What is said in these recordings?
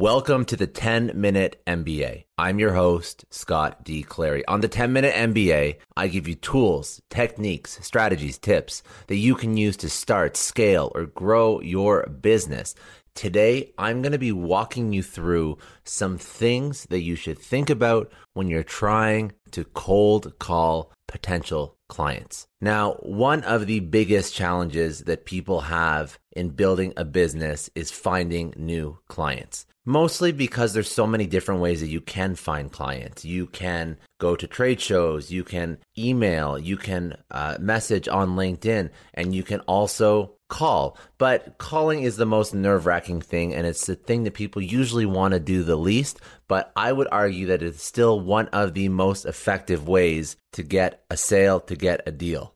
Welcome to the 10 Minute MBA. I'm your host, Scott D. Clary. On the 10 Minute MBA, I give you tools, techniques, strategies, tips that you can use to start, scale, or grow your business. Today, I'm going to be walking you through some things that you should think about when you're trying to cold call potential clients. Now, one of the biggest challenges that people have in building a business is finding new clients. Mostly because there's so many different ways that you can find clients. You can go to trade shows, you can email, you can uh, message on LinkedIn, and you can also call. But calling is the most nerve wracking thing, and it's the thing that people usually want to do the least. But I would argue that it's still one of the most effective ways to get a sale, to get a deal.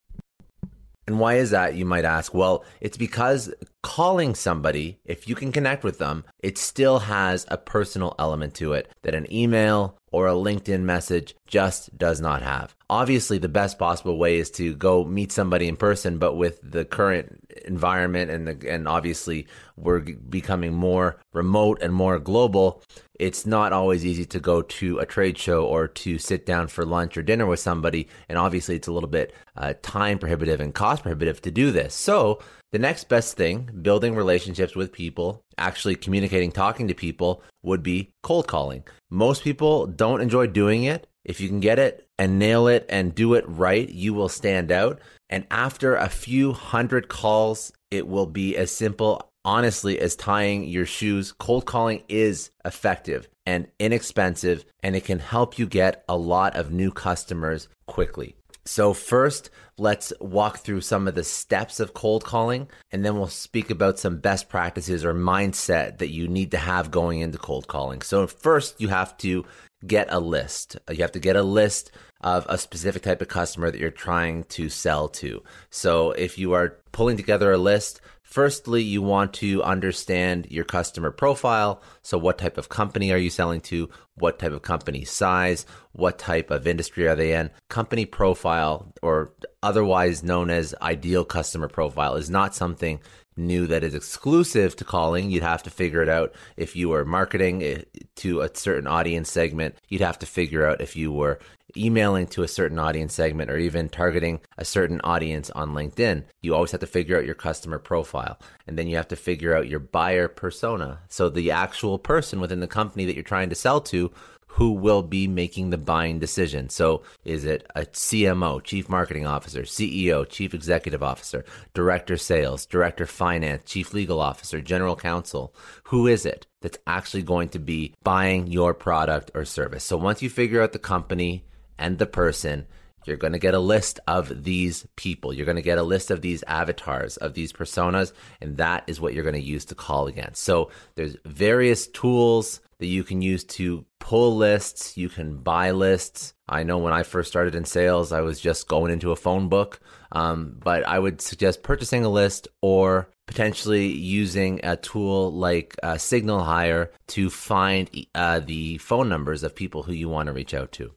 And why is that, you might ask? Well, it's because calling somebody, if you can connect with them, it still has a personal element to it that an email or a LinkedIn message just does not have. Obviously, the best possible way is to go meet somebody in person, but with the current environment and the, and obviously we're becoming more remote and more global, it's not always easy to go to a trade show or to sit down for lunch or dinner with somebody. And obviously, it's a little bit uh, time prohibitive and cost prohibitive to do this. So, the next best thing, building relationships with people, actually communicating, talking to people, would be cold calling. Most people don't enjoy doing it. If you can get it and nail it and do it right, you will stand out. And after a few hundred calls, it will be as simple, honestly, as tying your shoes. Cold calling is effective and inexpensive, and it can help you get a lot of new customers quickly. So, first, let's walk through some of the steps of cold calling, and then we'll speak about some best practices or mindset that you need to have going into cold calling. So, first, you have to get a list. You have to get a list of a specific type of customer that you're trying to sell to. So, if you are pulling together a list, Firstly, you want to understand your customer profile. So, what type of company are you selling to? What type of company size? What type of industry are they in? Company profile, or otherwise known as ideal customer profile, is not something new that is exclusive to calling. You'd have to figure it out if you were marketing eh, to a certain audience segment. You'd have to figure out if you were emailing to a certain audience segment or even targeting a certain audience on LinkedIn, you always have to figure out your customer profile. And then you have to figure out your buyer persona. So the actual person within the company that you're trying to sell to who will be making the buying decision. So is it a CMO, Chief Marketing Officer, CEO, Chief Executive Officer, Director Sales, Director Finance, Chief Legal Officer, General Counsel? Who is it that's actually going to be buying your product or service? So once you figure out the company, and the person, you're going to get a list of these people. You're going to get a list of these avatars, of these personas, and that is what you're going to use to call against. So there's various tools that you can use to pull lists. You can buy lists. I know when I first started in sales, I was just going into a phone book. Um, but I would suggest purchasing a list or potentially using a tool like uh, Signal Hire to find uh, the phone numbers of people who you want to reach out to.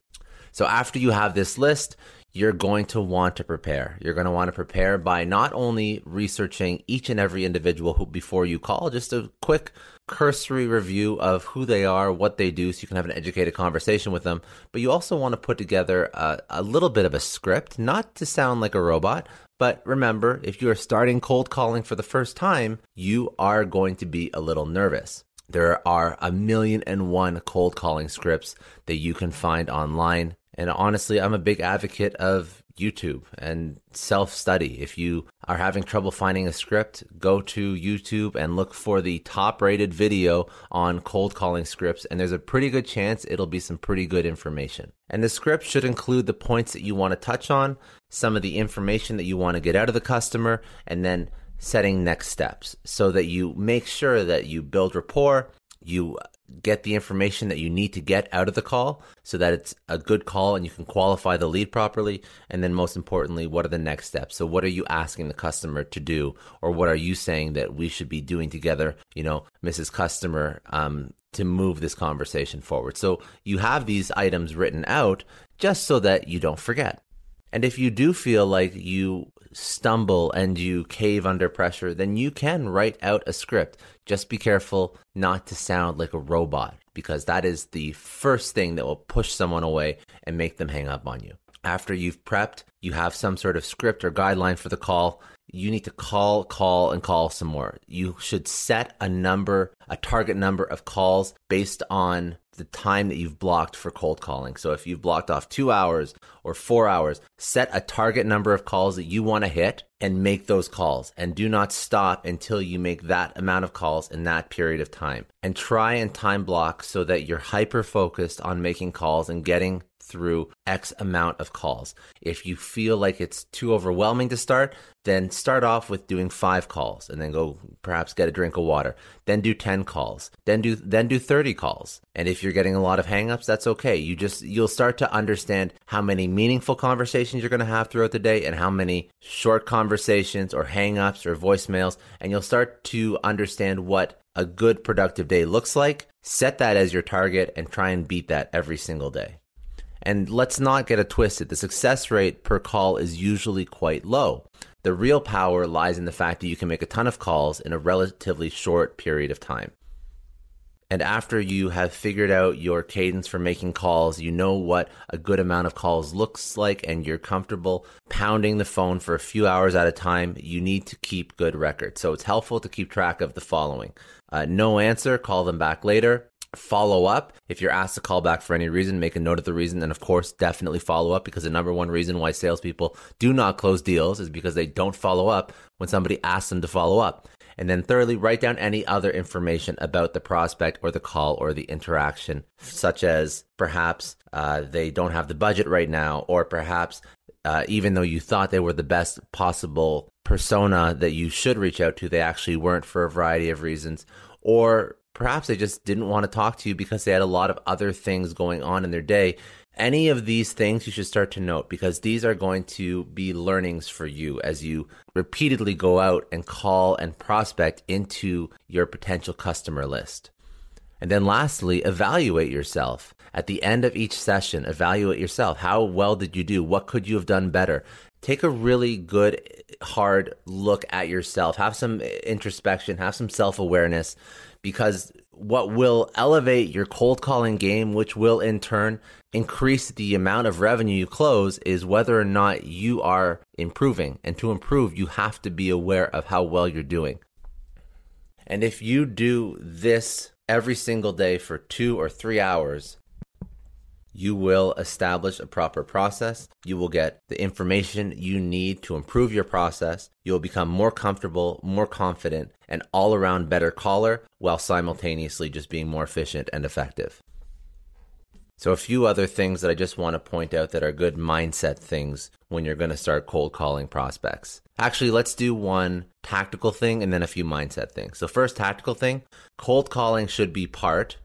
So after you have this list, you're going to want to prepare. You're going to want to prepare by not only researching each and every individual who before you call, just a quick cursory review of who they are, what they do, so you can have an educated conversation with them. But you also want to put together a, a little bit of a script, not to sound like a robot, but remember, if you are starting cold calling for the first time, you are going to be a little nervous. There are a million and one cold calling scripts that you can find online. And honestly, I'm a big advocate of YouTube and self study. If you are having trouble finding a script, go to YouTube and look for the top rated video on cold calling scripts. And there's a pretty good chance it'll be some pretty good information. And the script should include the points that you want to touch on, some of the information that you want to get out of the customer, and then setting next steps so that you make sure that you build rapport, you get the information that you need to get out of the call so that it's a good call and you can qualify the lead properly. And then, most importantly, what are the next steps? So, what are you asking the customer to do, or what are you saying that we should be doing together, you know, Mrs. Customer, um, to move this conversation forward? So, you have these items written out just so that you don't forget. And if you do feel like you stumble and you cave under pressure, then you can write out a script. Just be careful not to sound like a robot because that is the first thing that will push someone away and make them hang up on you. After you've prepped, you have some sort of script or guideline for the call, you need to call, call, and call some more. You should set a number, a target number of calls based on the time that you've blocked for cold calling. So if you've blocked off two hours or four hours, set a target number of calls that you want to hit and make those calls. And do not stop until you make that amount of calls in that period of time. And try and time block so that you're hyper focused on making calls and getting through X amount of calls. If you feel like it's too overwhelming to start, then start off with doing five calls and then go perhaps get a drink of water. Then do 10 calls. Then do then do 30 calls. And if you're getting a lot of hangups, that's okay. You just you'll start to understand how many meaningful conversations you're going to have throughout the day and how many short conversations or hangups or voicemails and you'll start to understand what a good productive day looks like. Set that as your target and try and beat that every single day. And let's not get it twisted. The success rate per call is usually quite low. The real power lies in the fact that you can make a ton of calls in a relatively short period of time. And after you have figured out your cadence for making calls, you know what a good amount of calls looks like, and you're comfortable pounding the phone for a few hours at a time, you need to keep good records. So it's helpful to keep track of the following uh, no answer, call them back later follow up. If you're asked to call back for any reason, make a note of the reason. And of course, definitely follow up because the number one reason why salespeople do not close deals is because they don't follow up when somebody asks them to follow up. And then thirdly, write down any other information about the prospect or the call or the interaction, such as perhaps uh, they don't have the budget right now, or perhaps uh, even though you thought they were the best possible persona that you should reach out to, they actually weren't for a variety of reasons. Or Perhaps they just didn't want to talk to you because they had a lot of other things going on in their day. Any of these things you should start to note because these are going to be learnings for you as you repeatedly go out and call and prospect into your potential customer list. And then lastly, evaluate yourself. At the end of each session, evaluate yourself. How well did you do? What could you have done better? Take a really good, hard look at yourself. Have some introspection, have some self awareness because what will elevate your cold calling game, which will in turn increase the amount of revenue you close, is whether or not you are improving. And to improve, you have to be aware of how well you're doing. And if you do this every single day for two or three hours, you will establish a proper process. You will get the information you need to improve your process. You'll become more comfortable, more confident, and all around better caller while simultaneously just being more efficient and effective. So, a few other things that I just want to point out that are good mindset things when you're going to start cold calling prospects. Actually, let's do one tactical thing and then a few mindset things. So, first, tactical thing cold calling should be part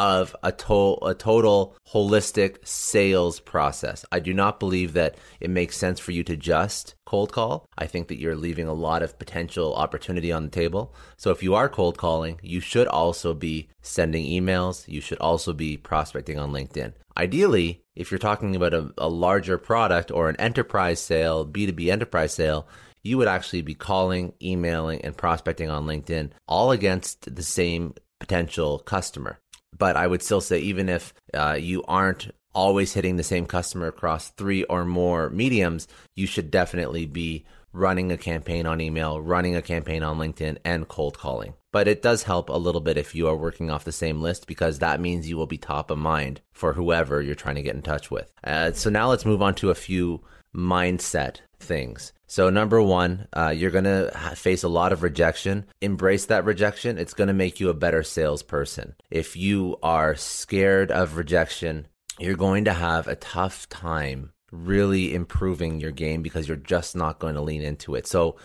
of a, to- a total holistic sales process. I do not believe that it makes sense for you to just cold call. I think that you're leaving a lot of potential opportunity on the table. So if you are cold calling, you should also be sending emails. You should also be prospecting on LinkedIn. Ideally, if you're talking about a, a larger product or an enterprise sale, B2B enterprise sale, you would actually be calling, emailing, and prospecting on LinkedIn all against the same potential customer. But I would still say, even if uh, you aren't always hitting the same customer across three or more mediums, you should definitely be running a campaign on email, running a campaign on LinkedIn, and cold calling. But it does help a little bit if you are working off the same list because that means you will be top of mind for whoever you're trying to get in touch with. Uh, so now let's move on to a few mindset things. So, number one, uh, you're going to face a lot of rejection. Embrace that rejection. It's going to make you a better salesperson. If you are scared of rejection, you're going to have a tough time really improving your game because you're just not going to lean into it. So,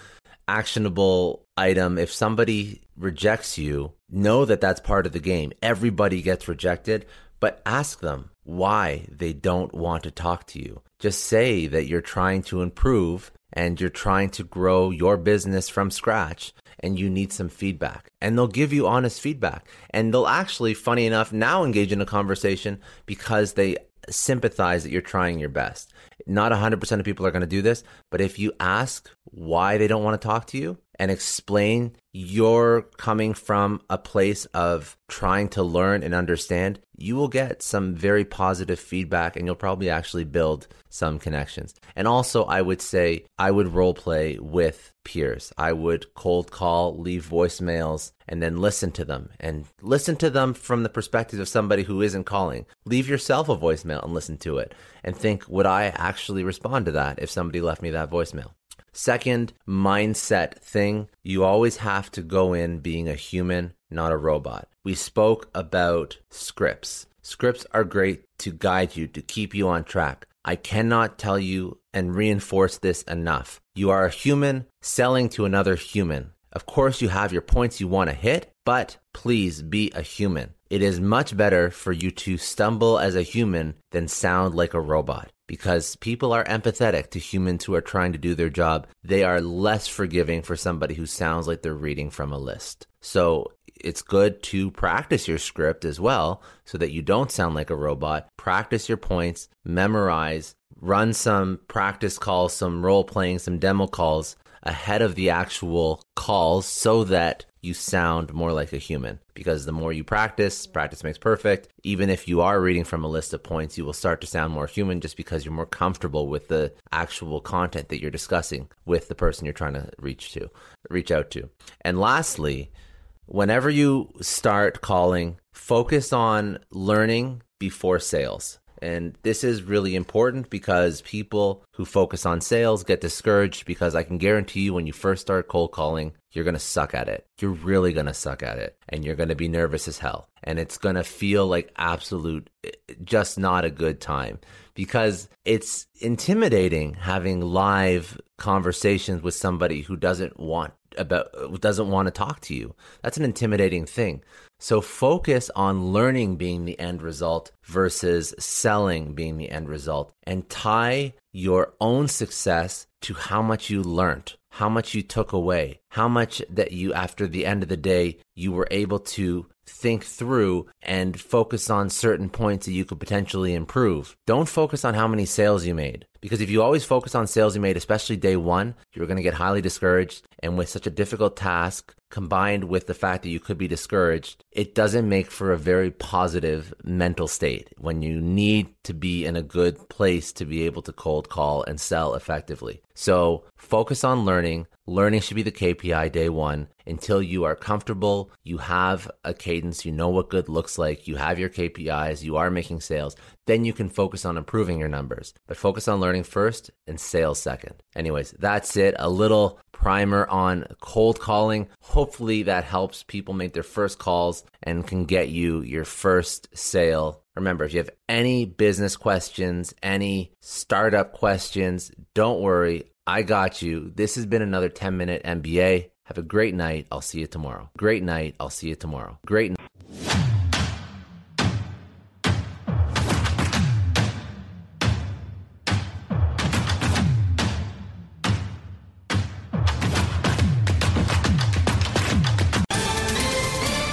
actionable item if somebody rejects you, know that that's part of the game. Everybody gets rejected, but ask them why they don't want to talk to you. Just say that you're trying to improve and you're trying to grow your business from scratch and you need some feedback. And they'll give you honest feedback. And they'll actually, funny enough, now engage in a conversation because they sympathize that you're trying your best. Not 100% of people are going to do this, but if you ask why they don't want to talk to you and explain you're coming from a place of trying to learn and understand, you will get some very positive feedback and you'll probably actually build some connections. And also, I would say I would role play with peers. I would cold call, leave voicemails, and then listen to them and listen to them from the perspective of somebody who isn't calling. Leave yourself a voicemail and listen to it and think, would I actually respond to that if somebody left me that voicemail? Second mindset thing, you always have to go in being a human, not a robot. We spoke about scripts. Scripts are great to guide you, to keep you on track. I cannot tell you and reinforce this enough. You are a human selling to another human. Of course, you have your points you want to hit, but please be a human. It is much better for you to stumble as a human than sound like a robot because people are empathetic to humans who are trying to do their job. They are less forgiving for somebody who sounds like they're reading from a list. So it's good to practice your script as well so that you don't sound like a robot. Practice your points, memorize, run some practice calls, some role playing, some demo calls ahead of the actual calls so that you sound more like a human because the more you practice, practice makes perfect. Even if you are reading from a list of points, you will start to sound more human just because you're more comfortable with the actual content that you're discussing with the person you're trying to reach to, reach out to. And lastly, whenever you start calling, focus on learning before sales. And this is really important because people who focus on sales get discouraged because I can guarantee you when you first start cold calling, you're going to suck at it. You're really going to suck at it and you're going to be nervous as hell. And it's going to feel like absolute, eh, just not a good time because it's intimidating having live conversations with somebody who doesn't want about doesn't want to talk to you. That's an intimidating thing. So focus on learning being the end result versus selling being the end result and tie your own success to how much you learned, how much you took away, how much that you, after the end of the day, you were able to think through and focus on certain points that you could potentially improve. Don't focus on how many sales you made. Because if you always focus on sales you made, especially day one, you're going to get highly discouraged. And with such a difficult task, combined with the fact that you could be discouraged, it doesn't make for a very positive mental state when you need to be in a good place to be able to cold call and sell effectively. So focus on learning, Learning should be the KPI day one until you are comfortable, you have a cadence, you know what good looks like, you have your KPIs, you are making sales. Then you can focus on improving your numbers. But focus on first and sales second. Anyways, that's it. A little primer on cold calling. Hopefully that helps people make their first calls and can get you your first sale. Remember, if you have any business questions, any startup questions, don't worry. I got you. This has been another 10 minute MBA. Have a great night. I'll see you tomorrow. Great night. I'll see you tomorrow. Great night.